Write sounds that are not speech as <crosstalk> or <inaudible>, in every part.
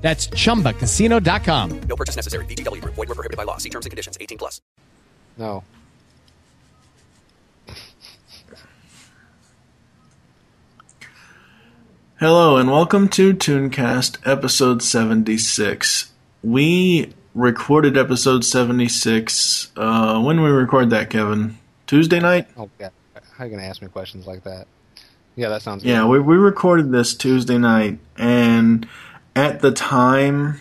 That's chumbacasino.com. No purchase necessary. VGW Group. Void where prohibited by law. See terms and conditions. 18 plus. No. Hello and welcome to Tooncast episode 76. We recorded episode 76. Uh, when we record that, Kevin? Tuesday night? Oh, yeah. How are you going to ask me questions like that? Yeah, that sounds Yeah, good. we, we recorded this Tuesday night, and at the time,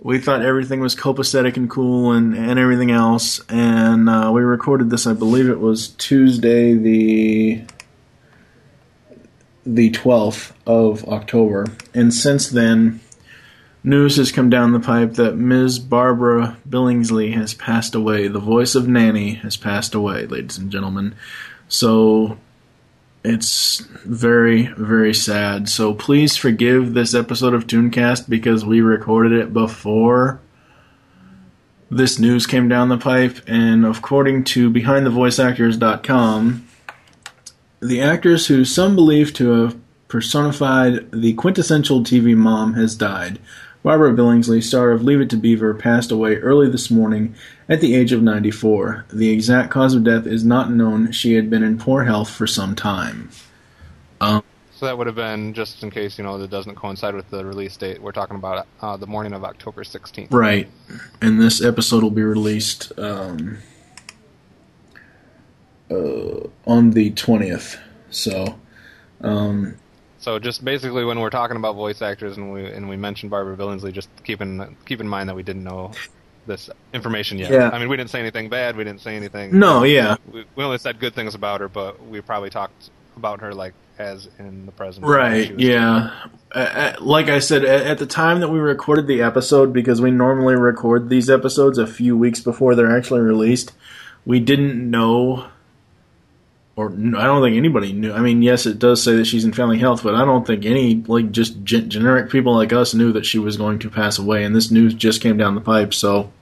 we thought everything was copacetic and cool and, and everything else, and uh, we recorded this, I believe it was Tuesday the the 12th of October. And since then, news has come down the pipe that Ms. Barbara Billingsley has passed away. The voice of Nanny has passed away, ladies and gentlemen. So it's very, very sad. So please forgive this episode of Tooncast because we recorded it before this news came down the pipe. And according to BehindTheVoiceActors.com, the actress who some believe to have personified the quintessential TV mom has died. Barbara Billingsley, star of Leave It to Beaver, passed away early this morning at the age of 94. The exact cause of death is not known. She had been in poor health for some time. So that would have been, just in case, you know, that doesn't coincide with the release date, we're talking about uh, the morning of October 16th. Right. And this episode will be released um, uh, on the 20th. So, um, So just basically when we're talking about voice actors and we and we mentioned Barbara Billingsley, just keep in, keep in mind that we didn't know this information yet. Yeah. I mean, we didn't say anything bad. We didn't say anything. no, yeah. We, we only said good things about her, but we probably talked about her like as in the present. Right, yeah. Uh, like I said, at, at the time that we recorded the episode, because we normally record these episodes a few weeks before they're actually released, we didn't know, or I don't think anybody knew. I mean, yes, it does say that she's in family health, but I don't think any, like, just gen- generic people like us knew that she was going to pass away, and this news just came down the pipe, so.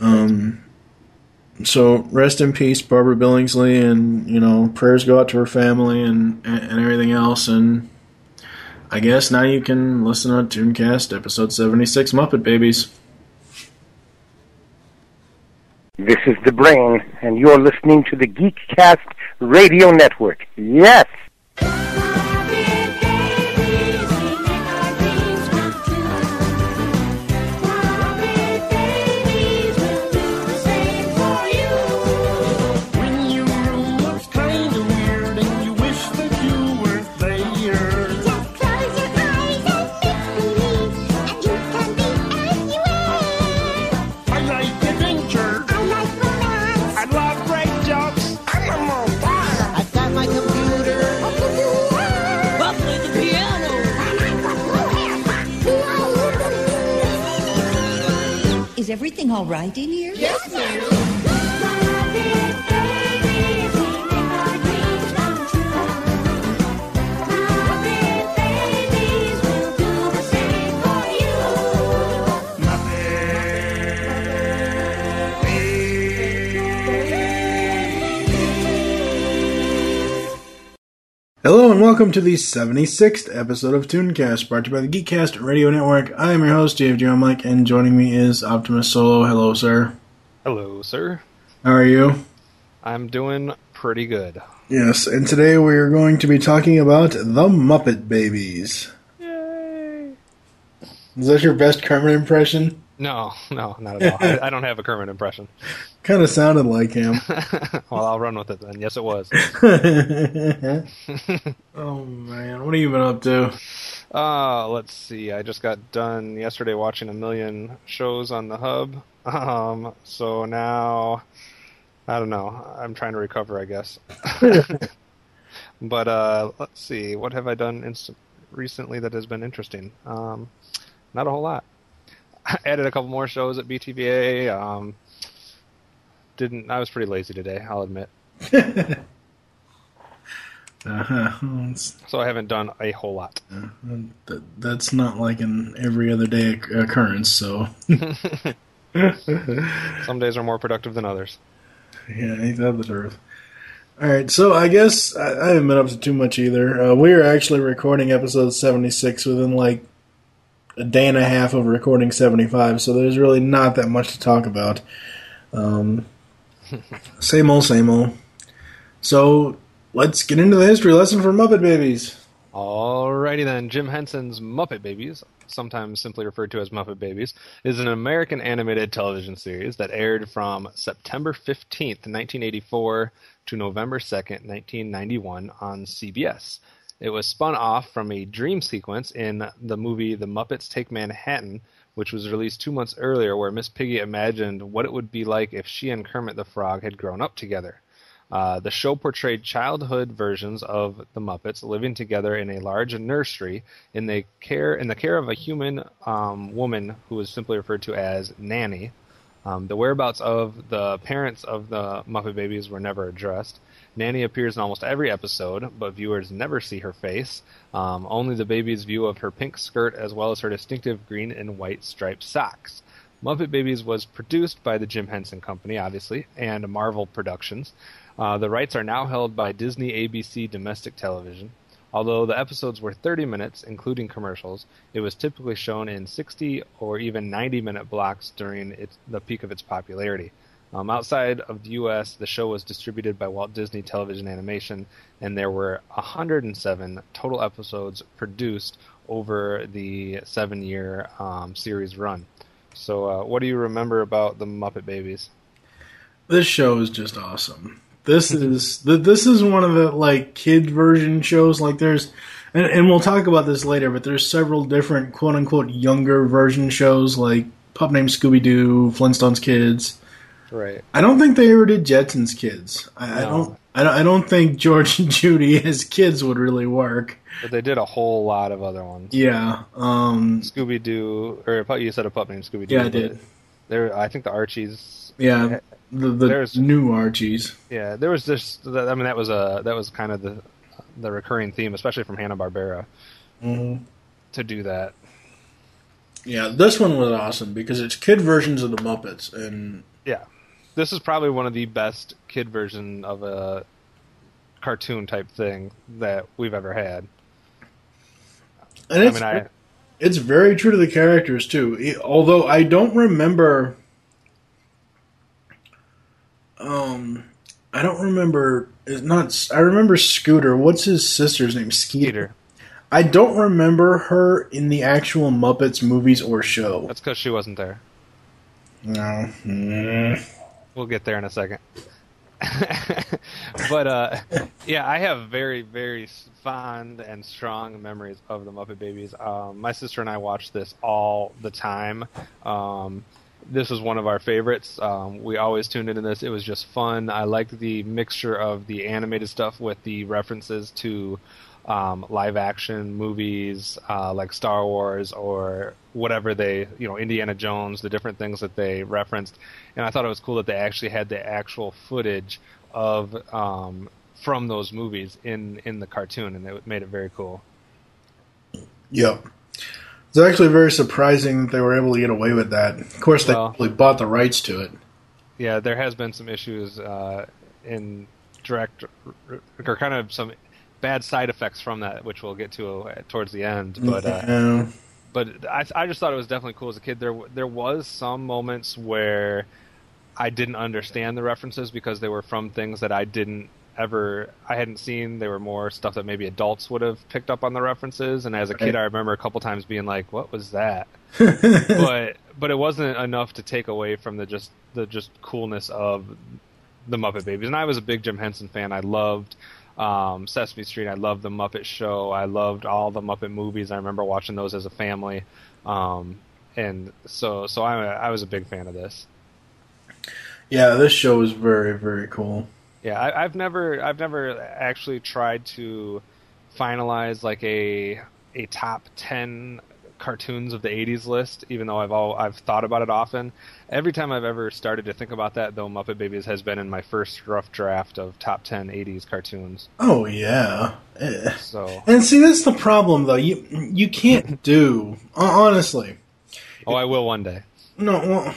Um, so rest in peace, Barbara Billingsley, and you know prayers go out to her family and and, everything else. And I guess now you can listen to Tooncast episode seventy six, Muppet Babies. This is the Brain, and you're listening to the Geekcast Radio Network. Yes! Everything all right in here? Yes, ma'am. Welcome to the seventy sixth episode of Tooncast, brought to you by the Geekcast Radio Network. I am your host, JFG Mike, and joining me is Optimus Solo. Hello, sir. Hello, sir. How are you? I'm doing pretty good. Yes, and today we are going to be talking about the Muppet Babies. Yay! Is that your best Kermit impression? No, no, not at all. I, I don't have a Kermit impression. <laughs> Kind of sounded like him. <laughs> well, I'll run with it then. Yes, it was. <laughs> oh man, what have you been up to? Uh, let's see. I just got done yesterday watching a million shows on the hub. Um, so now, I don't know. I'm trying to recover, I guess. but uh, let's see. What have I done recently that has been interesting? Um, not a whole lot. <laughs> Added a couple more shows at BTVA. Um, didn't. I was pretty lazy today. I'll admit. <laughs> Uh-huh. So I haven't done a whole lot. that, that's not like an every other day occurrence. So <laughs> Some days are more productive than others. yeah, ain't that the truth? All right, so I guess I, I haven't been up to too much either. Uh, we are actually recording episode seventy six within like a day and a half of recording seventy five, so there's really not that much to talk about. Um, <laughs> same old, same old. So let's get into the history lesson for Muppet Babies. Alrighty then, Jim Henson's Muppet Babies, sometimes simply referred to as Muppet Babies, is an American animated television series that aired from September 15th, 1984 to November 2nd, 1991 on CBS. It was spun off from a dream sequence in the movie The Muppets Take Manhattan, which was released two months earlier, where Miss Piggy imagined what it would be like if she and Kermit the Frog had grown up together. Uh, the show portrayed childhood versions of the Muppets living together in a large nursery in the care in the care of a human um, woman who was simply referred to as Nanny. Um, the whereabouts of the parents of the Muppet Babies were never addressed. Nanny appears in almost every episode, but viewers never see her face. Um, only the baby's view of her pink skirt as well as her distinctive green and white striped socks. Muppet Babies was produced by the Jim Henson Company, obviously, and Marvel Productions. Uh, the rights are now held by Disney ABC Domestic Television. Although the episodes were 30 minutes, including commercials, it was typically shown in 60 or even 90 minute blocks during its, the peak of its popularity. Um, outside of the U.S., the show was distributed by Walt Disney Television Animation, and there were 107 total episodes produced over the seven year um, series run. So, uh, what do you remember about the Muppet Babies? This show is just awesome. This <laughs> is th- this is one of the like kid version shows. Like there's, and, and we'll talk about this later. But there's several different quote unquote younger version shows like Pup Named Scooby Doo, Flintstones Kids. Right. I don't think they ever did Jetsons Kids. I, No. don't. I don't. I don't think George <laughs> and Judy as kids would really work. But they did a whole lot of other ones. Yeah. Um. Scooby Doo, or you said a pup named Scooby Doo. Yeah, I did. There, I think the Archies. Yeah. The the There's- new Archies. Yeah, there was this. I mean, that was a that was kind of the the recurring theme, especially from Hanna Barbera, hmm to do that. Yeah. This one was awesome because it's kid versions of the Muppets and Yeah, this is probably one of the best kid version of a cartoon type thing that we've ever had. and I it's mean, I It's very true to the characters too. Although I don't remember, um, I don't remember. It's not. I remember Scooter. What's his sister's name? Skeeter. I don't remember her in the actual Muppets movies or show. That's because she wasn't there. No. Mm. We'll get there in a second. <laughs> but uh, yeah, I have very, very fond and strong memories of the Muppet Babies. Um, my sister and I watched this all the time. Um, this was one of our favorites. Um, we always tuned into this. It was just fun. I liked the mixture of the animated stuff with the references to um, live action movies uh, like Star Wars or whatever they, you know, Indiana Jones, the different things that they referenced. And I thought it was cool that they actually had the actual footage of um, from those movies in in the cartoon, and it made it very cool. Yep. It's actually very surprising that they were able to get away with that. Of course, they Well- probably bought the rights to it. Yeah, there has been some issues uh, in direct or kind of some bad side effects from that, which we'll get to uh, towards the end. But uh, Yeah. but I, I just thought it was definitely cool as a kid. There there was some moments where I didn't understand the references because they were from things that I didn't ever I hadn't seen. They were more stuff that maybe adults would have picked up on the references. And as a kid, I remember a couple times being like, "What was that?" <laughs> but but it wasn't enough to take away from the just the just coolness of the Muppet Babies. And I was a big Jim Henson fan. I loved um, Sesame Street. I loved the Muppet Show. I loved all the Muppet movies. I remember watching those as a family. Um, and so so I I was a big fan of this. Yeah, this show is very, very cool. Yeah, I, I've never I've never actually tried to finalize like a a top ten cartoons of the '80s list, even though I've all I've thought about it often. Every time I've ever started to think about that, though, Muppet Babies has been in my first rough draft of top ten '80s cartoons. Oh yeah. Eh. So, And see, that's the problem, though. You you can't <laughs> do honestly. oh, I will one day. No, well,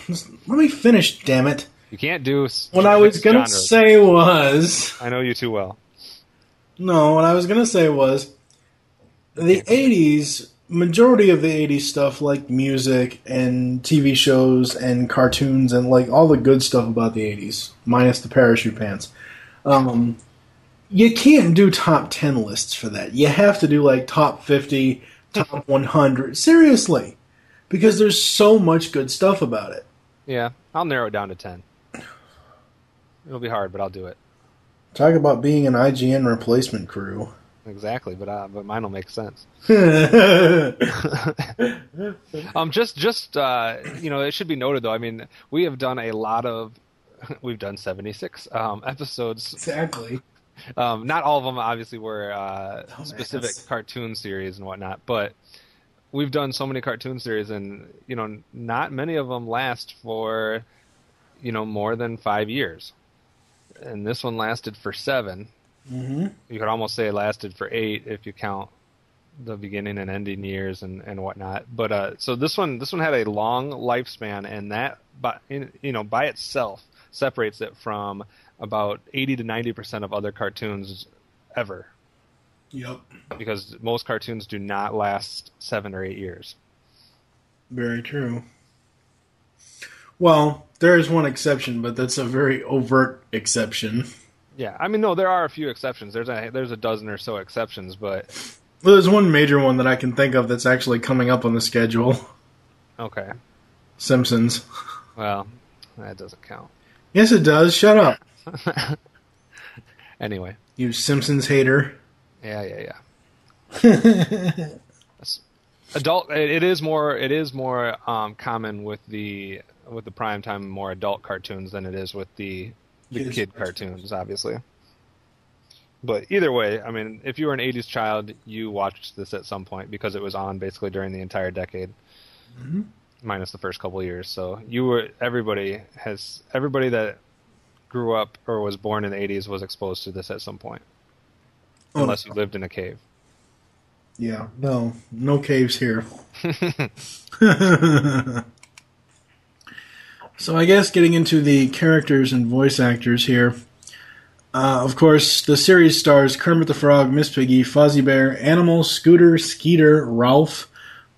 let me finish. Damn it. You can't do What I was gonna genres. say was <laughs> I know you too well. no. What I was gonna say was the '80s. Majority of the '80s stuff, like music and TV shows and cartoons and like all the good stuff about the '80s, minus the parachute pants. Um, you can't do top 10 lists for that. You have to do like top 50, top 100. Seriously. Because there's so much good stuff about it. Yeah, I'll narrow it down to ten. It'll be hard, but I'll do it. Talk about being an IGN replacement crew. Exactly, but uh, but mine will make sense. <laughs> Um, just just uh, you know, it should be noted though. I mean, we have done a lot of, <laughs> we've done seventy six um, episodes. Exactly. Um, not all of them obviously were uh, Dumbass. specific cartoon series and whatnot, but we've done so many cartoon series, and you know, not many of them last for you know more than five years. And this one lasted for seven. Hmm You could almost say it lasted for eight if you count the beginning and ending years and, and whatnot. But uh, so this one this one had a long lifespan, and that by in, you know by itself separates it from about eighty to ninety percent of other cartoons ever, Yep. because most cartoons do not last seven or eight years. Very true. Well, there is one exception, but that's a very overt exception. Yeah, I mean no, there are a few exceptions. There's a there's a dozen or so exceptions, but Well, there's one major one that I can think of that's actually coming up on the schedule okay. Simpsons. Well, that doesn't count. Yes, it does. Shut up. <laughs> Anyway, You Simpsons hater. Yeah, yeah, yeah. <laughs> Adult. It, it is more. It is more um, common with the with the primetime more adult cartoons than it is with the the kid cartoons, obviously. But either way, I mean, if you were an '80s child, you watched this at some point because it was on basically during the entire decade, mm-hmm. minus the first couple years. So you were everybody has everybody that grew up or was born in the '80s was exposed to this at some point, Oh, unless you lived in a cave. Yeah, no, no caves here. <laughs> <laughs> so I guess getting into the characters and voice actors here. Uh, of course, the series stars Kermit the Frog, Miss Piggy, Fozzie Bear, Animal, Scooter, Skeeter, Ralph,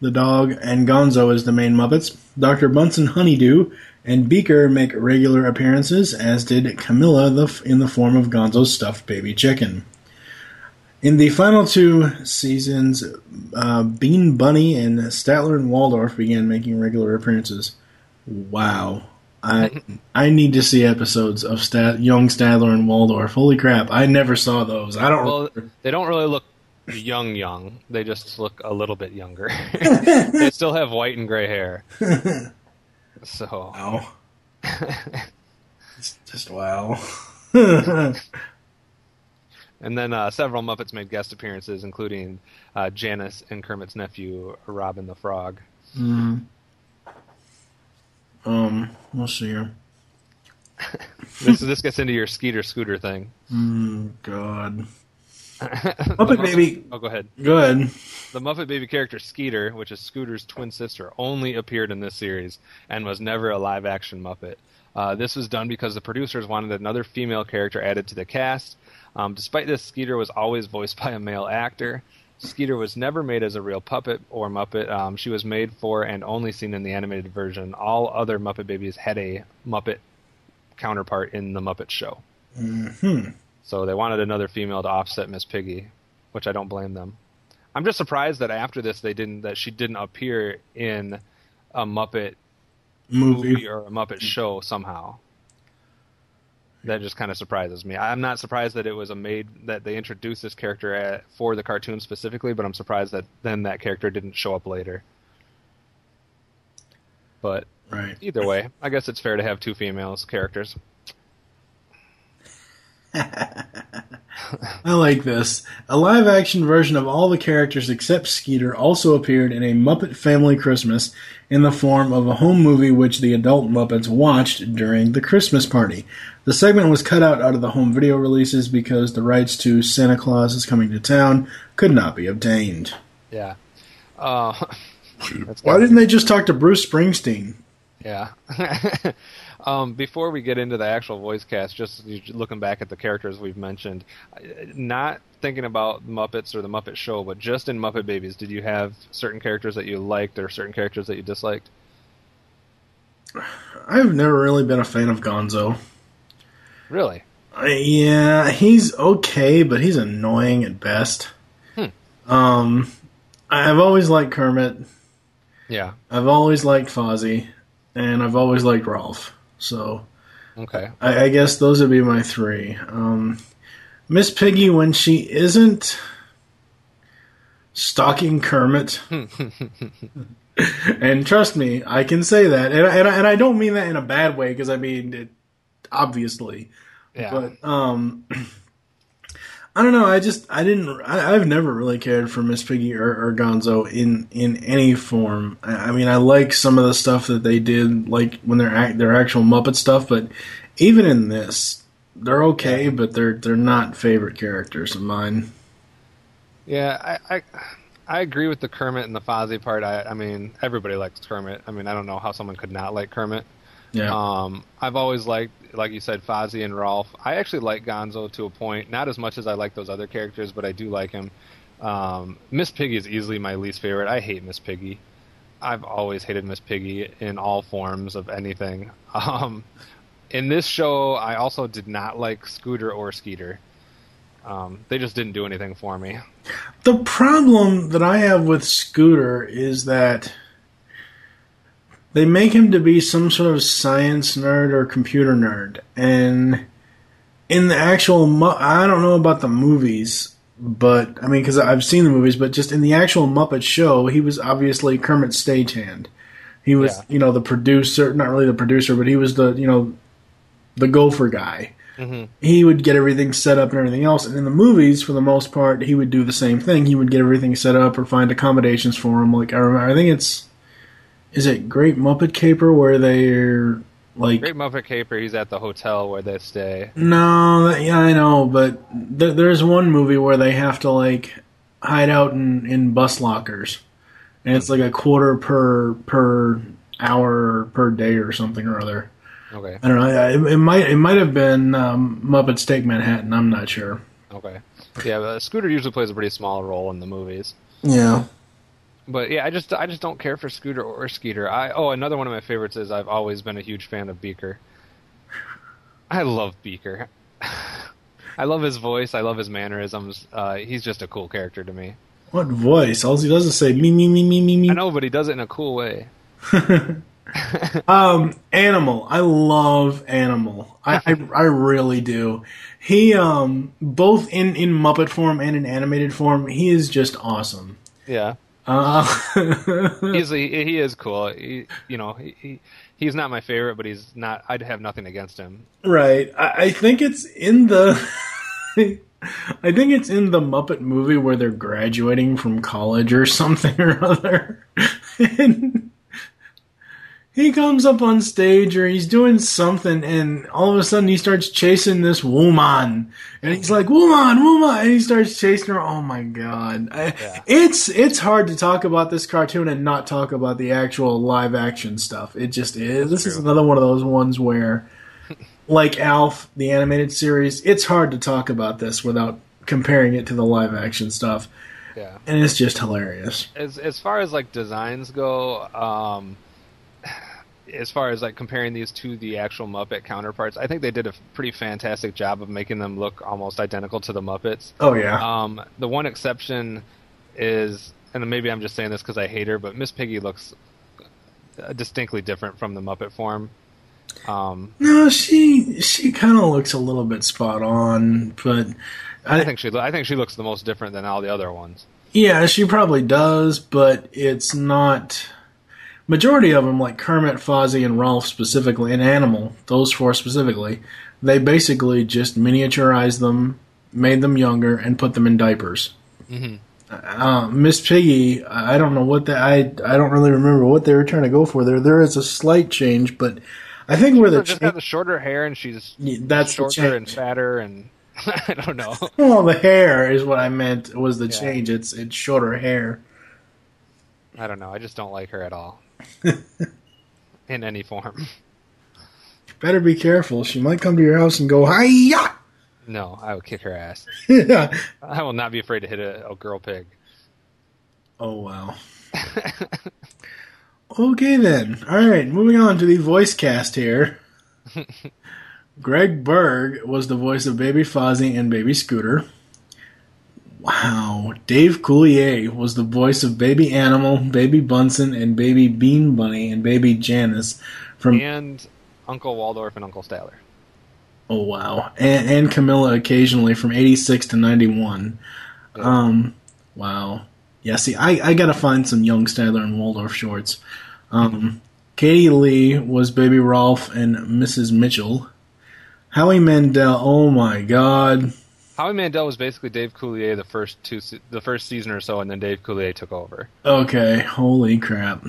the dog, and Gonzo as the main Muppets. Dr. Bunsen Honeydew and Beaker make regular appearances, as did Camilla the, in the form of Gonzo's stuffed baby chicken. In the final two seasons, uh, Bean Bunny and Statler and Waldorf began making regular appearances. Wow. I I need to see episodes of Stat, Young Statler and Waldorf. Holy crap! I never saw those. I don't. Well, they don't really look young, young. They just look a little bit younger. <laughs> they still have white and gray hair. <laughs> So, wow. <laughs> It's just wow. and then uh, several Muppets made guest appearances, including uh, Janice and Kermit's nephew, Robin the Frog. Mm. Um, let's see here. <laughs> This this gets into your Skeeter Scooter thing. Mm, God. <laughs> Muppet Baby. Oh, go ahead. Good. The Muppet Baby character Skeeter, which is Scooter's twin sister, only appeared in this series and was never a live action Muppet. Uh, this was done because the producers wanted another female character added to the cast. Um, despite this, Skeeter was always voiced by a male actor. Skeeter was never made as a real puppet or Muppet. Um, she was made for and only seen in the animated version. All other Muppet Babies had a Muppet counterpart in the Muppet Show. hmm So they wanted another female to offset Miss Piggy, which I don't blame them. I'm just surprised that after this they didn't that she didn't appear in a Muppet Movie. movie or a Muppet show somehow. That just kind of surprises me. I'm not surprised that it was a made that they introduced this character at, for the cartoon specifically, but I'm surprised that then that character didn't show up later. But Right. either way, I guess it's fair to have two females characters. <laughs> I like this. A live action version of all the characters except Skeeter also appeared in a Muppet Family Christmas in the form of a home movie which the adult Muppets watched during the Christmas party. The segment was cut out out of the home video releases because the rights to Santa Claus is Coming to Town could not be obtained. Yeah. Uh, <laughs> Why didn't they just talk to Bruce Springsteen? Yeah. <laughs> um, before we get into the actual voice cast, just looking back at the characters we've mentioned, not thinking about Muppets or the Muppet Show, but just in Muppet Babies, did you have certain characters that you liked or certain characters that you disliked? I've never really been a fan of Gonzo. Really? Uh, Yeah, he's okay, but he's annoying at best. Hmm. Um, I've always liked Kermit. Yeah. I've always liked Fozzie, and I've always liked Rowlf. So Okay. I, I guess those would be my three. Um, Miss Piggy, when she isn't stalking Kermit, <laughs> and trust me, I can say that, and, and, and I don't mean that in a bad way because I mean it obviously. Yeah. But um, I don't know. I just I didn't. I, I've never really cared for Miss Piggy or, or Gonzo in in any form. I, I mean, I like some of the stuff that they did, like when they're act, their actual Muppet stuff. But even in this, they're okay, but they're they're not favorite characters of mine. Yeah, I, I I agree with the Kermit and the Fozzie part. I I mean, everybody likes Kermit. I mean, I don't know how someone could not like Kermit. Yeah. Um, I've always liked, like you said, Fozzie and Rowlf. I actually like Gonzo to a point, not as much as I like those other characters, but I do like him. Um, Miss Piggy is easily my least favorite. I hate Miss Piggy. I've always hated Miss Piggy in all forms of anything. <laughs> Um, in this show, I also did not like Scooter or Skeeter. Um, they just didn't do anything for me. The problem that I have with Scooter is that they make him to be some sort of science nerd or computer nerd, and in the actual, Mu- I don't know about the movies, but I mean, because I've seen the movies, but just in the actual Muppet show, he was obviously Kermit's stagehand. He was, Yeah. you know, the producer, not really the producer, but he was the, you know, the gopher guy mm-hmm. he would get everything set up and everything else. And in the movies, for the most part, he would do the same thing. He would get everything set up or find accommodations for him. Like I remember, I think it's is it Great Muppet Caper where they're like Great Muppet Caper, he's at the hotel where they stay. no, that, yeah, I know, but th- there's one movie where they have to like hide out in in bus lockers, and it's like a quarter per per hour per day or something or other. Okay. I don't know. It, it might it might have been um, Muppets Take Manhattan. I'm not sure. Okay. Yeah, but Scooter usually plays a pretty small role in the movies. Yeah. But yeah, I just I just don't care for Scooter or Skeeter. I oh another one of my favorites is I've always been a huge fan of Beaker. I love Beaker. <sighs> I love his voice. I love his mannerisms. Uh, he's just a cool character to me. What voice? All he does is say me me me me me me. I know, but he does it in a cool way. <laughs> Um, Animal. I love Animal. I, I I really do. He um both in in Muppet form and in animated form, he is just awesome. Yeah, Uh, <laughs> he's he, he is cool. He, you know, he, he he's not my favorite, but he's not. I'd have nothing against him. right. I, I think it's in the. <laughs> I think it's in the Muppet movie where they're graduating from college or something or other. <laughs> and he comes up on stage or he's doing something and all of a sudden he starts chasing this woman. And he's like, woman, woman. And he starts chasing her. Oh my God. I, It's, it's hard to talk about this cartoon and not talk about the actual live action stuff. It just is. This is another one of those ones where <laughs> like Alf, the animated series, it's hard to talk about this without comparing it to the live action stuff. Yeah. And it's just hilarious. as as far as like designs go, um, as far as like comparing these to the actual Muppet counterparts, I think they did a pretty fantastic job of making them look almost identical to the Muppets. Oh yeah. Um, the one exception is, and maybe I'm just saying this because I hate her, but Miss Piggy looks uh, distinctly different from the Muppet form. Um, No, she she kind of looks a little bit spot on, but I think she, I think she looks the most different than all the other ones. yeah, she probably does, but it's not. Majority of them, like Kermit, Fozzie, and Rowlf specifically, and Animal, those four specifically, they basically just miniaturized them, made them younger, and put them in diapers. hmm Uh, Miss Piggy, I don't know what that I I don't really remember what they were trying to go for there. There is a slight change, but I think where the just cha- the shorter hair, and she's that's shorter and fatter, and <laughs> I don't know. Well, the hair is what I meant was the Yeah. change. It's it's shorter hair. I don't know. I just don't like her at all <laughs> in any form. Better be careful. She might come to your house and go hiya. <laughs> No, I would kick her ass. yeah. <laughs> I will not be afraid to hit a, a girl pig. Oh wow. okay then. All right, moving on to the voice cast here. Greg Berg was the voice of Baby Fozzie and Baby Scooter. Wow. Dave Coulier was the voice of Baby Animal, Baby Bunsen, and Baby Bean Bunny and Baby Janice from and Uncle Waldorf and Uncle Statler. Oh wow, and, and Camilla occasionally from '86 to '91. Um, wow. Yeah, see, I, I gotta find some young Statler and Waldorf shorts. Um, Katie Leigh was Baby Rowlf and Mrs. Mitchell. Howie Mandel, oh my God. Howie Mandel was basically Dave Coulier the first two, the first season or so, and then Dave Coulier took over. Okay, holy crap.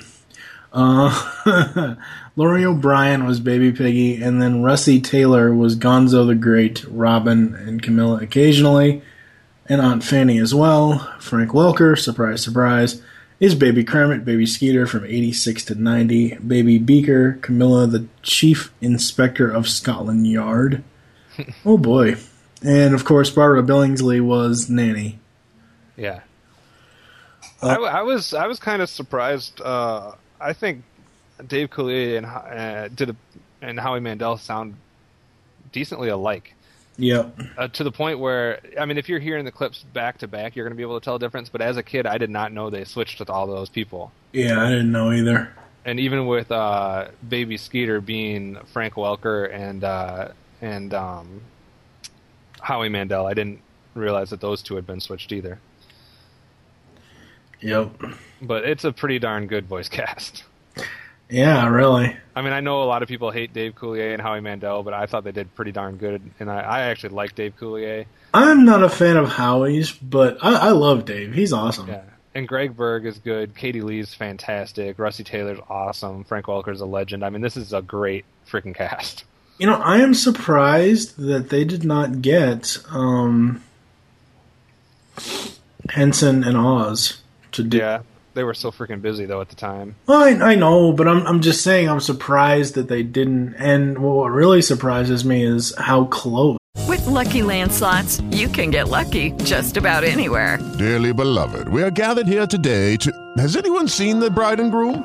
Uh, <laughs> Laurie O'Brien was Baby Piggy, and then Russi Taylor was Gonzo the Great, Robin, and Camilla occasionally, and Aunt Fanny as well. Frank Welker, surprise, surprise, is Baby Kermit, Baby Skeeter from 86 to 90, Baby Beaker, Camilla the Chief Inspector of Scotland Yard. <laughs> oh boy. And of course, Barbara Billingsley was Nanny. Yeah. I, w- I was I was kind of surprised. Uh, I think Dave Coulier and uh, did a, and Howie Mandel sound decently alike. Yep. Uh, to the point where, I mean, if you're hearing the clips back to back, you're going to be able to tell the difference. But as a kid, I did not know they switched with all those people. Yeah, I didn't know either. And even with uh, Baby Skeeter being Frank Welker and uh, and um, Howie Mandel, I didn't realize that those two had been switched either. Yep. But it's a pretty darn good voice <laughs> cast. Yeah, really. I mean, I know a lot of people hate Dave Coulier and Howie Mandel, but I thought they did pretty darn good, and I, I actually like Dave Coulier. I'm not a fan of Howie's, but I, I love Dave. He's awesome. Yeah. And Greg Berg is good. Katie Leigh's fantastic. Rusty Taylor's awesome. Frank Welker's a legend. I mean, this is a great freaking cast. You know, I am surprised that they did not get um, Henson and Oz to do. Yeah. They were so freaking busy though at the time. Well, I, I know, but I'm I'm just saying I'm surprised that they didn't. And what really surprises me is how close. With Lucky Land slots, you can get lucky just about anywhere. Dearly beloved, we are gathered here today to. Has anyone seen the bride and groom?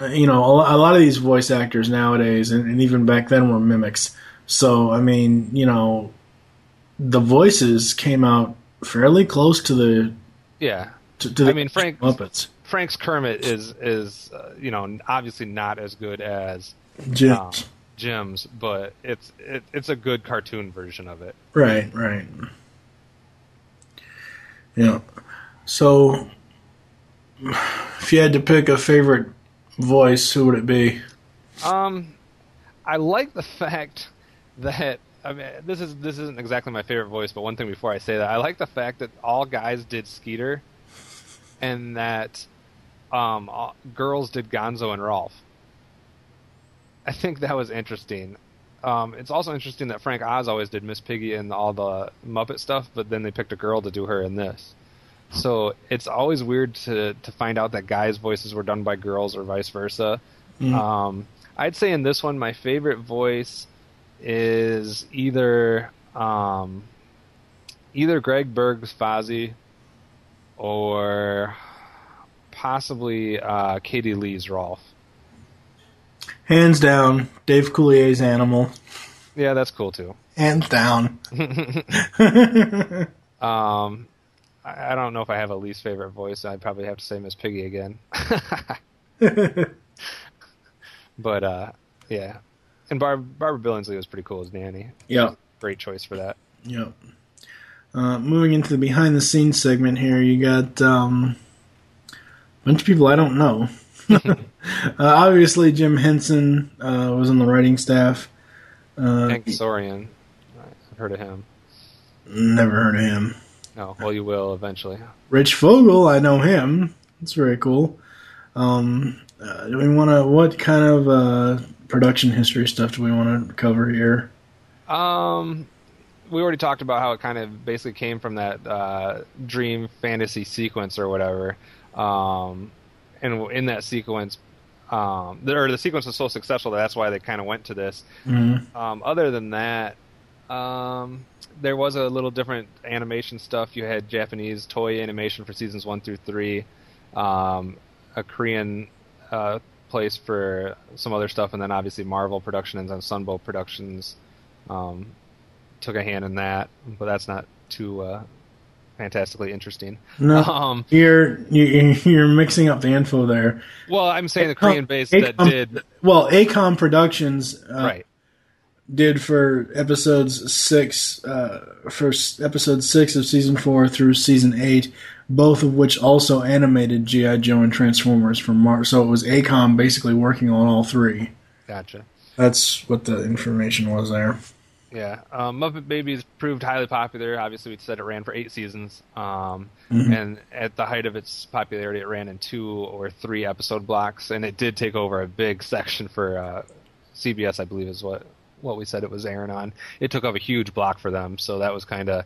you know, a, lot of these voice actors nowadays, and, and even back then, were mimics. So I mean, you know, the voices came out fairly close to the Yeah. to, to the I mean, Frank Muppets. Frank's Kermit is is uh, you know obviously not as good as Jim's. um, Jim's, but it's it, it's a good cartoon version of it. Right, right. Yeah. So, <sighs> if you had to pick a favorite voice, who would it be? Um, I like the <laughs> fact that I mean this is this isn't exactly my favorite voice, but one thing before I say that, I like the fact that all guys did Skeeter, and that um all, girls did Gonzo and Rowlf. I think that was interesting. um, it's also interesting that Frank Oz always did Miss Piggy and all the Muppet stuff, but then they picked a girl to do her in this. So it's always weird to to find out that guys' voices were done by girls or vice versa. Mm. Um, I'd say in this one, my favorite voice is either um, either Greg Berg's Fozzie or possibly uh, Katie Leigh's Rowlf. Hands down, Dave Coulier's Animal. Yeah, that's cool too. Hands down. <laughs> <laughs> Um, I I don't know if I have a least favorite voice. I'd probably have to say Miss Piggy again. <laughs> but uh, yeah, and Barb- Barbara Billingsley was pretty cool as Nanny. Yeah. great choice for that. Yep. Uh, moving into the behind the scenes segment here, you got um, a bunch of people I don't know. <laughs> <laughs> uh, obviously, Jim Henson uh, was on the writing staff. Uh, Hank Saroyan, I've heard of him. never heard of him. No, well, you will eventually. Rich Vogel, I know him. That's very cool. Um, uh, do we want to? What kind of uh, production history stuff do we want to cover here? Um, we already talked about how it kind of basically came from that uh, dream fantasy sequence or whatever. Um, and in that sequence, um, the, or the sequence was so successful that that's why they kind of went to this. Mhm. Um, other than that, um, there was a little different animation stuff. You had Japanese Toei Animation for seasons one through three, um, a Korean uh, place for some other stuff, and then obviously Marvel Productions and Sunbow Productions um, took a hand in that. But that's not too uh, fantastically interesting. No, Um, you're you, you're mixing up the info there. well, I'm saying the Korean base that did well, AKOM Productions, uh, right. Did for episodes six, uh, for episode six of season four through season eight, both of which also animated GI Joe and Transformers from March. So it was AKOM basically working on all three. Gotcha. That's what the information was there. Yeah, um, Muppet Babies proved highly popular. Obviously, we said it ran for eight seasons, um, Mhm. and at the height of its popularity, it ran in two or three episode blocks, and it did take over a big section for uh, CBS. I believe is what what we said it was airing on. It took up a huge block for them, so that was kind of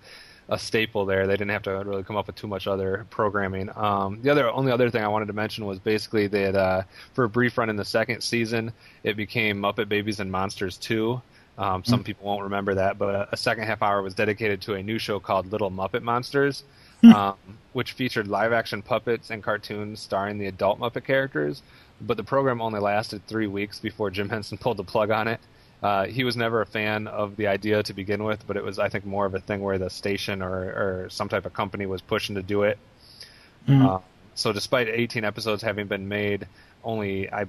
a staple there. They didn't have to really come up with too much other programming. Um, the other only other thing I wanted to mention was basically that uh, for a brief run in the second season, it became Muppet Babies and Monsters Two. Um, some Mm. people won't remember that, but a, a second half hour was dedicated to a new show called Little Muppet Monsters, Hmm. um, which featured live action puppets and cartoons starring the adult Muppet characters. But the program only lasted three weeks before Jim Henson <laughs> pulled the plug on it. Uh, he was never a fan of the idea to begin with, but it was, I think, more of a thing where the station or, or some type of company was pushing to do it. Mm. Uh, so, despite 18 episodes having been made, only I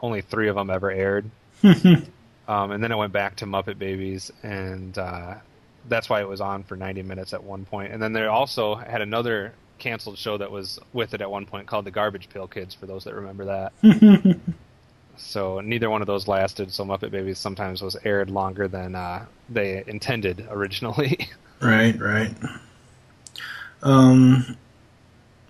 only three of them ever aired. <laughs> Um, and then it went back to Muppet Babies, and uh, that's why it was on for 90 minutes at one point. And then they also had another canceled show that was with it at one point called The Garbage Pail Kids, for those that remember that. <laughs> so neither one of those lasted, so Muppet Babies sometimes was aired longer than uh, they intended originally. <laughs> Right, right. Um,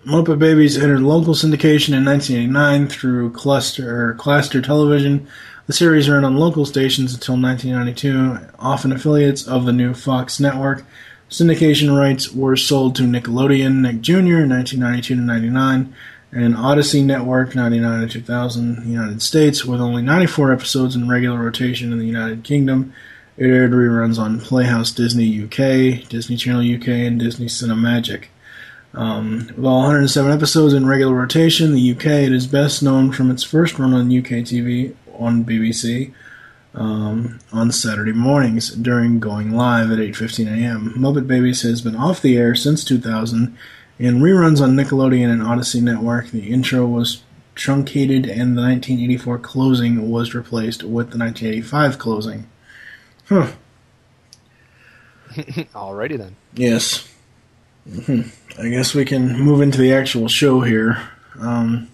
Muppet Babies entered local syndication in 1989 through Claster Claster Television. The series ran on local stations until 1992, often affiliates of the new Fox network. Syndication rights were sold to Nickelodeon Nick Jr. in 1992 to 99 and Odyssey Network 99 to 2000 United States with only 94 episodes in regular rotation in the United Kingdom. It aired reruns on Playhouse Disney UK, Disney Channel UK, and Disney Cinemagic. Um, with all 107 episodes in regular rotation, the UK it is best known from its first run on UK TV on BBC um, on Saturday mornings during going live at 8:15 a.m. Muppet Babies has been off the air since 2000 in reruns on Nickelodeon and Odyssey Network. The intro was truncated, and the 1984 closing was replaced with the 1985 closing. Huh. <laughs> Alrighty then. Yes. hmm I guess we can move into the actual show here. Um,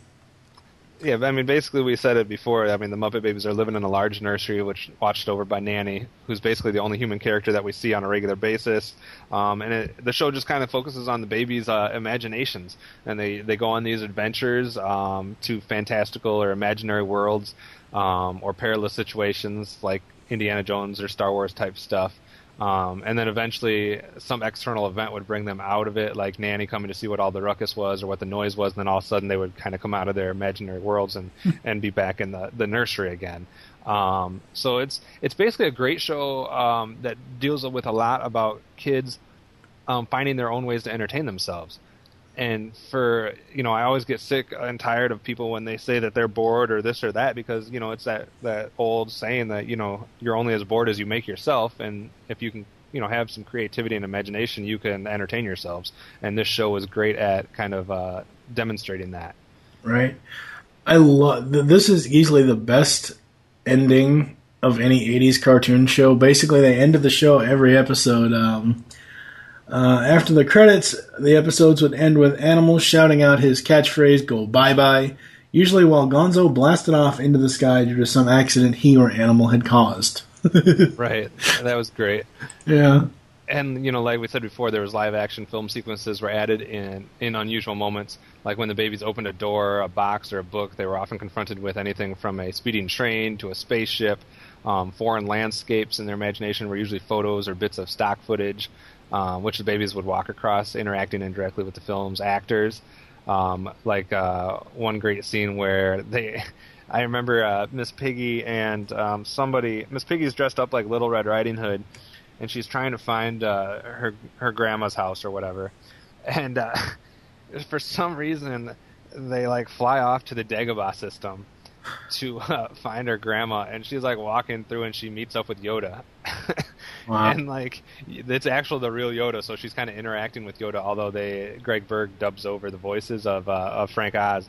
Yeah, I mean, basically, we said it before. I mean, the Muppet Babies are living in a large nursery, which watched over by Nanny, who's basically the only human character that we see on a regular basis. Um, and it, the show just kind of focuses on the babies' uh, imaginations, and they they go on these adventures um, to fantastical or imaginary worlds, um, or perilous situations, like Indiana Jones or Star Wars type stuff. Um, and then eventually some external event would bring them out of it, like Nanny coming to see what all the ruckus was or what the noise was, and then all of a sudden they would kind of come out of their imaginary worlds and, and be back in the, the nursery again. Um, so it's it's basically a great show um, that deals with a lot about kids um, finding their own ways to entertain themselves. And for you know, I always get sick and tired of people when they say that they're bored or this or that because you know it's that that old saying that you know you're only as bored as you make yourself, and if you can you know have some creativity and imagination, you can entertain yourselves. And this show was great at kind of uh, demonstrating that. right? I love. This is easily the best ending of any '80s cartoon show. Basically, they ended the show every episode. Um, uh, after the credits, the episodes would end with Animal shouting out his catchphrase, "Go bye bye." Usually, while Gonzo blasted off into the sky due to some accident he or Animal had caused. <laughs> right, that was great. Yeah. and you know, like we said before, there was live action film sequences were added in in unusual moments, like when the babies opened a door, a box, or a book. They were often confronted with anything from a speeding train to a spaceship. Um, foreign landscapes in their imagination were usually photos or bits of stock footage, um, which the babies would walk across, interacting indirectly with the film's actors. Um, like uh, one great scene where they. <laughs> I remember uh, Miss Piggy and um, somebody. Miss Piggy's dressed up like Little Red Riding Hood, and she's trying to find uh, her her grandma's house or whatever. <laughs> And uh, <laughs> for some reason, they like fly off to the Dagobah system to uh, find her grandma, and she's like walking through, and she meets up with Yoda. <laughs> Wow. And like it's actually the real Yoda, so she's kind of interacting with Yoda. Although they Greg Berg dubs over the voices of uh, of Frank Oz,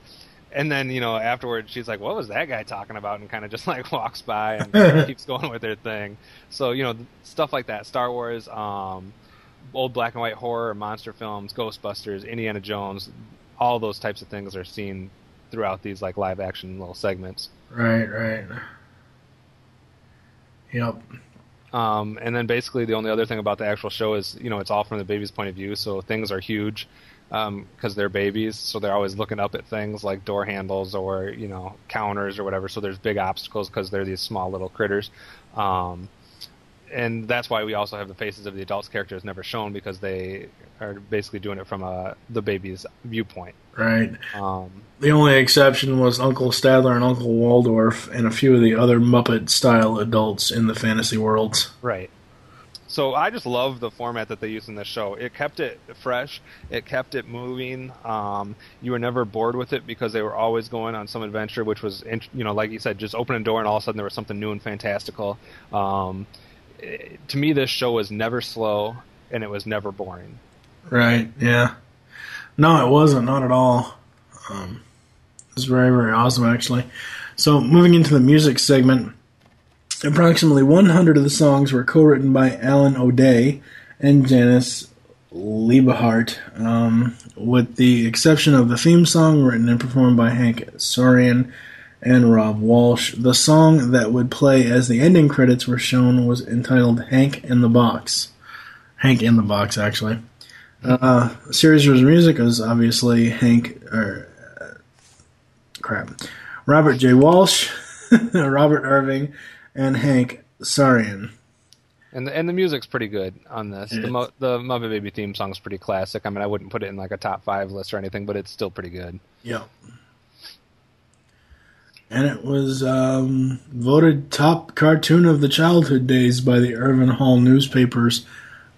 and then you know afterwards she's like, "What was that guy talking about?" and kind of just <laughs> like walks by and <laughs> keeps going with her thing. So you know stuff like that. Star Wars, um, old black and white horror, monster films, Ghostbusters, Indiana Jones, all those types of things are seen throughout these like live action little segments. Right, right. Yep. Um, and then basically the only other thing about the actual show is, you know, it's all from the baby's point of view, so things are huge because they're babies, so they're always looking up at things like door handles or you know counters or whatever. So there's big obstacles because they're these small little critters. Um, and that's why we also have the faces of the adults characters never shown because they are basically doing it from a the baby's viewpoint. Right. Um, The only exception was Uncle Statler and Uncle Waldorf and a few of the other Muppet style adults in the fantasy worlds. Right. So I just love the format that they used in this show. It kept it fresh. It kept it moving. Um, you were never bored with it because they were always going on some adventure, which was, you know, like you said, just open a door and all of a sudden there was something new and fantastical. Um, to me, this show was never slow and it was never boring. Right, yeah. No, it wasn't, not at all. Um, it was very, very awesome, actually. So, moving into the music segment, approximately 100 of the songs were co written by Alan O'Day and Janis Liebhart, um, with the exception of the theme song written and performed by Hank Saroyan and Rob Walsh. The song that would play as the ending credits were shown was entitled Hank in the Box. Hank in the Box, actually. Uh, series of music was obviously Hank, or uh, crap, Robert J. Walsh, <laughs> Robert Irving, and Hank Saroyan. And the, and the music's pretty good on this. It The. Mo- the Muppet Baby theme song's pretty classic. I mean, I wouldn't put it in like a top five list or anything, but it's still pretty good. Yeah. And it was um, voted top cartoon of the childhood days by the Irvin Hall newspaper's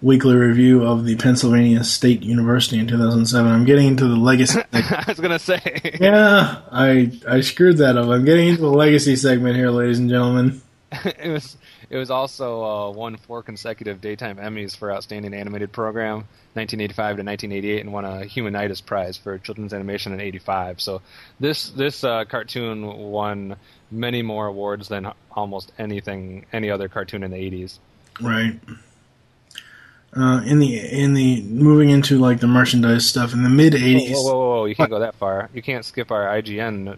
weekly review of the Pennsylvania State University in 2007. I'm getting into the legacy. <laughs> I was gonna say. yeah, I I screwed that up. I'm getting into the legacy segment here, ladies and gentlemen. <laughs> it was it was also uh, won four consecutive daytime Emmys for outstanding animated program, 1985 to 1988, and won a Humanitas Prize for children's animation in '85. So this this uh, cartoon won many more awards than almost anything any other cartoon in the '80s. Right. Uh, in the in the moving into like the merchandise stuff in the mid '80s. whoa, whoa, whoa! You can't go that far. You can't skip our IGN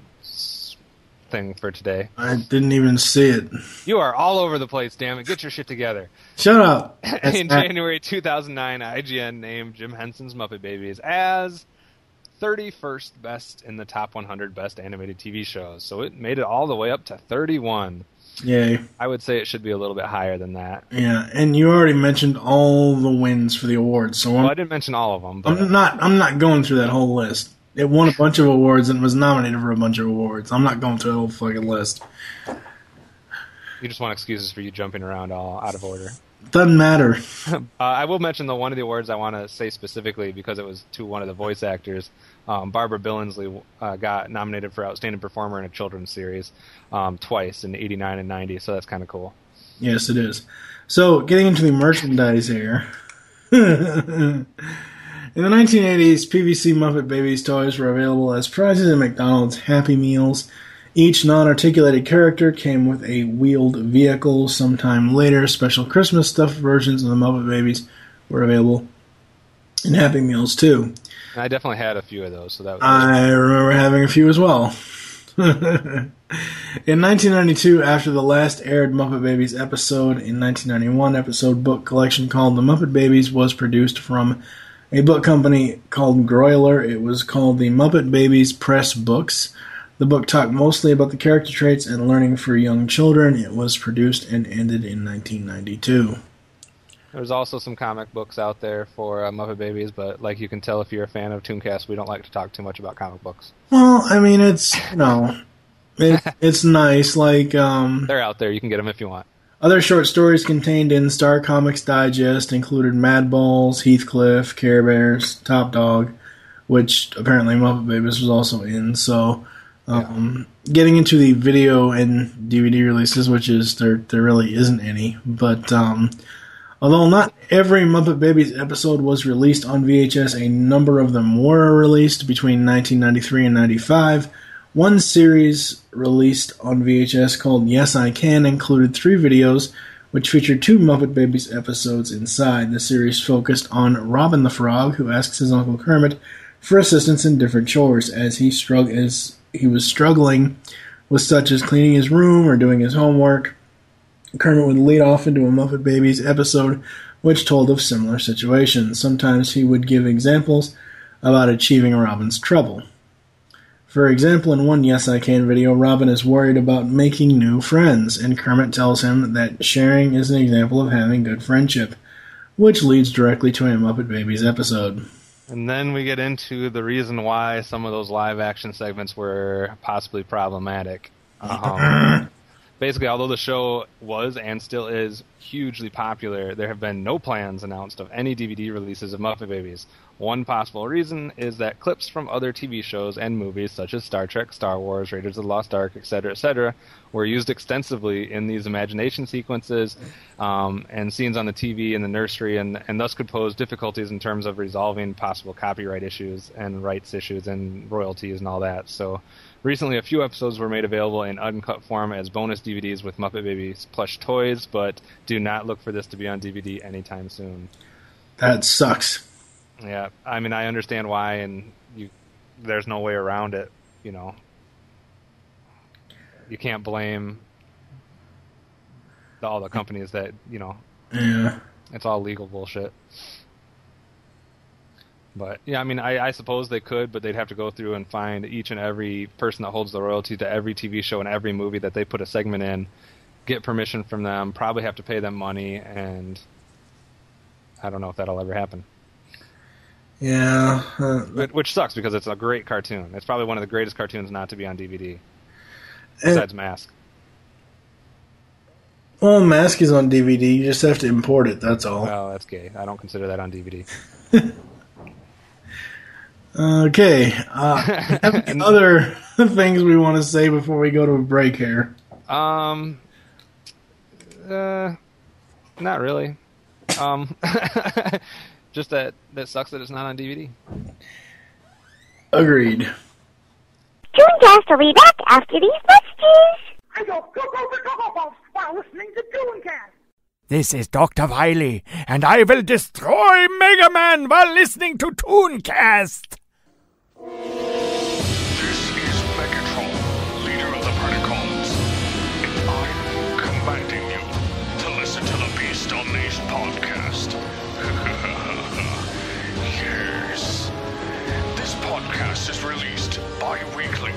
thing for today. I didn't even see it. You are all over the place. Damn it! Get your shit together. Shut up. <laughs> in That's- January 2009, IGN named Jim Henson's Muppet Babies as 31st best in the top 100 best animated TV shows. So it made it all the way up to 31. Yay. I would say it should be a little bit higher than that. Yeah, and you already mentioned all the wins for the awards, so Well, I didn't mention all of them, but I'm not. I'm not going through that whole list. It won a bunch of awards and was nominated for a bunch of awards. I'm not going through the whole fucking list. you just want excuses for you jumping around all out of order. Doesn't matter. <laughs> Uh, I will mention the one of the awards I want to say specifically because it was to one of the voice actors. Um, Barbara Billingsley uh, got nominated for Outstanding Performer in a Children's Series um, twice in '89 and '90, so that's kind of cool. Yes, it is. So, getting into the merchandise here. <laughs> In the 1980s, PVC Muppet Babies toys were available as prizes in McDonald's Happy Meals. Each non articulated character came with a wheeled vehicle. Sometime later, special Christmas stuffed versions of the Muppet Babies were available in Happy Meals too. I definitely had a few of those, so that was I remember having a few as well. <laughs> in 1992, after the last aired Muppet Babies episode in 1991, episode book collection called The Muppet Babies was produced from a book company called Grolier. It was called The Muppet Babies Press Books. The book talked mostly about the character traits and learning for young children. It was produced and ended in 1992. There's also some comic books out there for uh, Muppet Babies, but like you can tell if you're a fan of Tooncast, we don't like to talk too much about comic books. Well, I mean, it's, you know, it, it's nice. Like, um, They're out there. You can get them if you want. Other short stories contained in Star Comics Digest included Madballs, Heathcliff, Care Bears, Top Dog, which apparently Muppet Babies was also in. So, um, getting into the video and DVD releases, which is there, there really isn't any. But um, although not every Muppet Babies episode was released on VHS, a number of them were released between 1993 and 95. One series released on VHS called Yes I Can included three videos which featured two Muppet Babies episodes inside. The series focused on Robin the Frog, who asks his Uncle Kermit for assistance in different chores as he strugg- as he was struggling with such as cleaning his room or doing his homework. Kermit would lead off into a Muppet Babies episode which told of similar situations. Sometimes he would give examples about achieving Robin's trouble. For example, in one Yes I Can video, Robin is worried about making new friends, and Kermit tells him that sharing is an example of having good friendship, which leads directly to a Muppet Babies episode. And then we get into the reason why some of those live action segments were possibly problematic. Um, <laughs> basically, although the show was and still is hugely popular, there have been no plans announced of any DVD releases of Muppet Babies. One possible reason is that clips from other TV shows and movies, such as Star Trek, Star Wars, Raiders of the Lost Ark, etc., etc., were used extensively in these imagination sequences um, and scenes on the TV in the nursery, and, and thus could pose difficulties in terms of resolving possible copyright issues and rights issues and royalties and all that. So, recently, a few episodes were made available in uncut form as bonus DVDs with Muppet Babies plush toys, but do not look for this to be on DVD anytime soon. That sucks. Yeah, I mean, I understand why, and you, there's no way around it. You know, you can't blame the, all the companies that you know. Yeah. It's all legal bullshit. But yeah, I mean, I, I suppose they could, but they'd have to go through and find each and every person that holds the royalty to every TV show and every movie that they put a segment in, get permission from them, probably have to pay them money, and I don't know if that'll ever happen. Yeah. Uh, But, which sucks because it's a great cartoon. It's probably one of the greatest cartoons not to be on DVD, And- besides Mask. well, Mask is on DVD. You just have to import it. That's all. Oh, that's gay. I don't consider that on DVD. <laughs> Okay. Uh, <laughs> any other <laughs> things we want to say before we go to a break here? Um, uh, not really. Um, <laughs> just that that sucks that it's not on DVD. Agreed. Tooncast will be back after these messages. I go go go go go go while listening to Tooncast. This is Dr. Wily, and I will destroy Mega Man while listening to Tooncast. This is Megatron, leader of the Predacons. And I'm commanding you to listen to the Beast Unleashed podcast. <laughs> yes. This podcast is released bi-weekly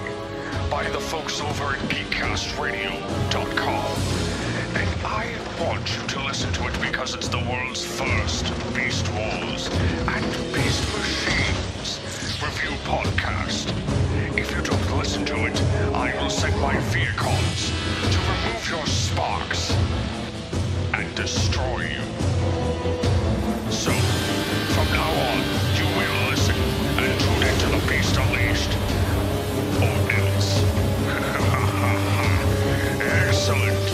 by the folks over at GeekCastRadio.com. And I want you to listen to it because it's the world's first Beast Wars and podcast. If you don't listen to it, I will send my vehicles to remove your sparks and destroy you. So, from now on, you will listen and tune into the Beast Unleashed. Oh, or else. <laughs> Excellent.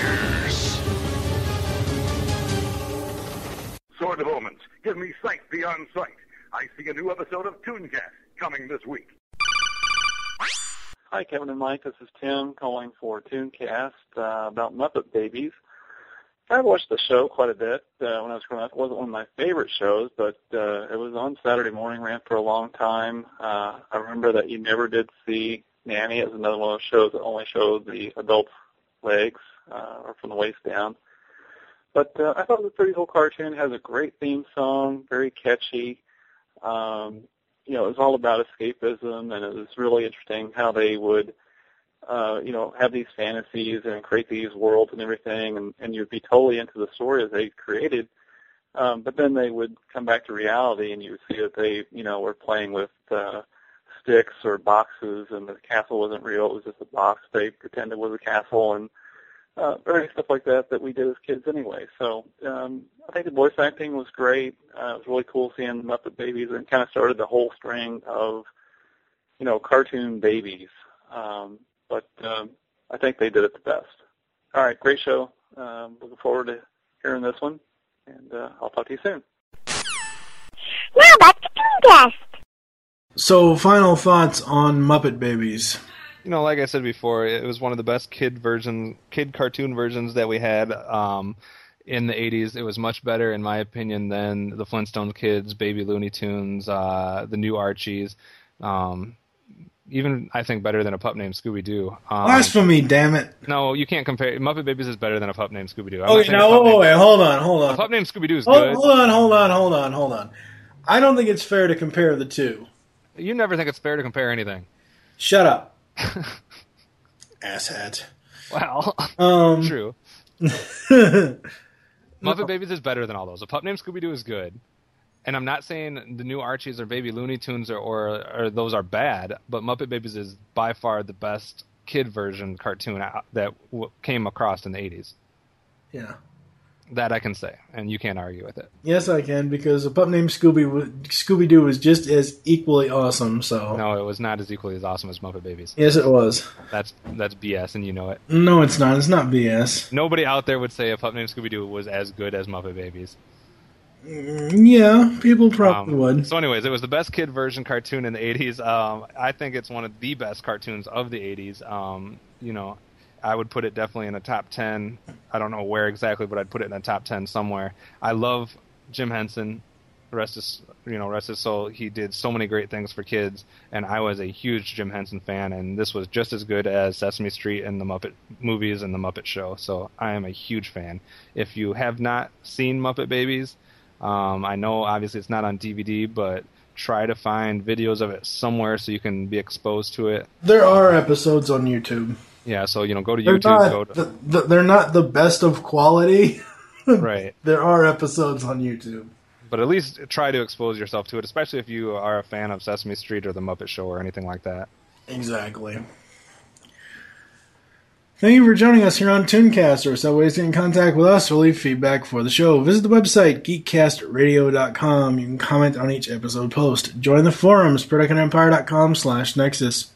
Yes. Sword of Omens, give me sight beyond sight. I see a new episode of Tooncast coming this week. Hi, Kevin and Mike. This is Tim calling for Tooncast uh, about Muppet Babies. I watched the show quite a bit uh, when I was growing up. It wasn't one of my favorite shows, but uh, it was on Saturday morning, ran for a long time. Uh, I remember that you never did see Nanny. Was another one of those shows that only showed the adult's legs uh, or from the waist down. But uh, I thought it was a pretty cool cartoon. It has a great theme song, very catchy. Um, you know, it was all about escapism, and it was really interesting how they would, uh, you know, have these fantasies and create these worlds and everything, and, and you'd be totally into the story that they created. Um, but then they would come back to reality, and you would see that they, you know, were playing with uh, sticks or boxes, and the castle wasn't real; it was just a box they pretended was a castle, and uh, various stuff like that that we did as kids anyway. So um, I think the voice acting was great. Uh, it was really cool seeing the Muppet Babies, and kind of started the whole string of, you know, cartoon babies. Um, but um, I think they did it the best. All right, great show. Um, looking forward to hearing this one, and uh, I'll talk to you soon. Now back to Tooncast. So, final thoughts on Muppet Babies. You know, like I said before, it was one of the best kid version, kid cartoon versions that we had um, in the '80s. It was much better, in my opinion, than the Flintstones kids, Baby Looney Tunes, uh, the new Archies. Um, even I think better than a pup named Scooby Doo. Um, Blasphemy, damn it. No, you can't compare. Muppet Babies is better than a pup named Scooby Doo. Okay, now, oh, wait, hold on, hold on. A pup named Scooby Doo is Hold, good. hold on, hold on, hold on, hold on. I don't think it's fair to compare the two. You never think it's fair to compare anything. Shut up. Asshat. Well, Um, true. <laughs> Muppet Babies is better than all those. A pup named Scooby Doo is good, and I'm not saying the new Archies or Baby Looney Tunes or, or or those are bad, but Muppet Babies is by far the best kid version cartoon out, that w- came across in the 80s. Yeah. That I can say, and you can't argue with it. Yes, I can because a pup named Scooby Scooby Doo was just as equally awesome. So No, it was not as equally as awesome as Muppet Babies. yes, it was. That's that's BS, and you know it. No, it's not. It's not BS. Nobody out there would say a pup named Scooby Doo was as good as Muppet Babies. Mm, Yeah, people probably Um, would. So, anyways, it was the best kid version cartoon in the '80s. Um, I think it's one of the best cartoons of the '80s. Um, you know, I would put it definitely in a top ten. I don't know where exactly, but I'd put it in a top ten somewhere. I love Jim Henson. Rest his, you know, rest his soul. He did so many great things for kids, and I was a huge Jim Henson fan. And this was just as good as Sesame Street and the Muppet movies and the Muppet Show. So I am a huge fan. If you have not seen Muppet Babies, um, I know obviously it's not on DVD, but try to find videos of it somewhere so you can be exposed to it. There are episodes on YouTube. Yeah, so you know, go to They're YouTube, not go to the, the, they're not the best of quality. <laughs> right, There are episodes on YouTube. but at least try to expose yourself to it, especially if you are a fan of Sesame Street or the Muppet Show or anything like that. Exactly. Thank you for joining us here on Tooncast. There are several ways to get in contact with us or leave feedback for the show. Visit the website, geekcastradio.com. You can comment on each episode post. Join the forums, productempire.com slash nexus.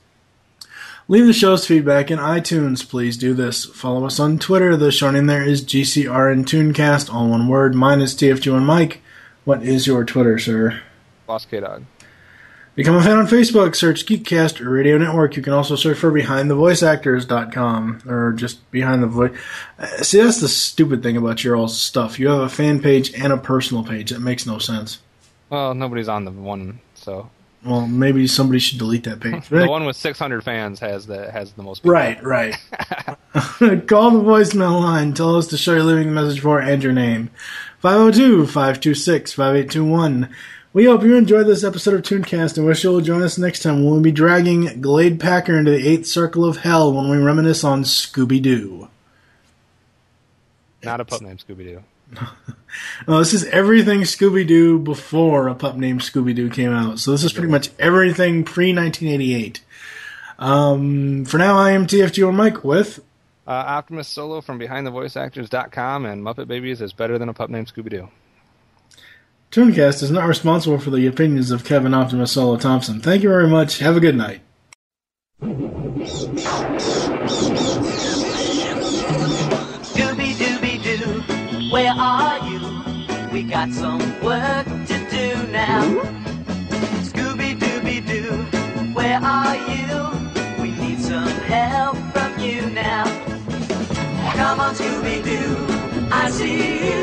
Leave the show's feedback in iTunes. Please do this. Follow us on Twitter. The show name there is GCR and Tooncast, all one word. Mine is TF2 and Mike. What is your Twitter, sir? Boss K Dog. Become a fan on Facebook. Search Geekcast Radio Network. You can also search for BehindTheVoiceActors.com or just Behind the Voice. Uh, See, that's the stupid thing about your all stuff. You have a fan page and a personal page. That makes no sense. Well, nobody's on the one, so Well, maybe somebody should delete that page. <laughs> the one with 600 fans has the has the most. people. Right, right. <laughs> <laughs> Call the voicemail line. Tell us to show you're leaving the message for and your name. 502 526 5821. We hope you enjoyed this episode of Tooncast and wish you'll join us next time when we'll be dragging Glade Packer into the eighth circle of hell when we reminisce on Scooby Doo. Not a pup named Scooby Doo. Well, <laughs> this is everything Scooby Doo before a pup named Scooby Doo came out. So this is pretty much everything pre 1988. Um, for now, I am TFG on Mike with. Uh, Optimus Solo from BehindTheVoiceActors.com and Muppet Babies is better than a pup named Scooby Doo. Tooncast is not responsible for the opinions of Kevin Optimus Solo Thompson. Thank you very much. Have a good night. Where are you? We got some work to do now. Hmm? Scooby Dooby Doo, where are you? We need some help from you now. Come on, Scooby Doo, I see you.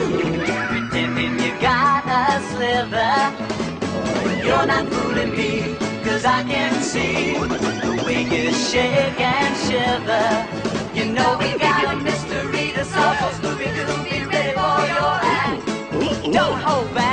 Pretending you got a sliver. But you're not fooling me, cause I can see the way you shake and shiver. You know we got a mystery to solve, so Scooby Doo, don't hold back.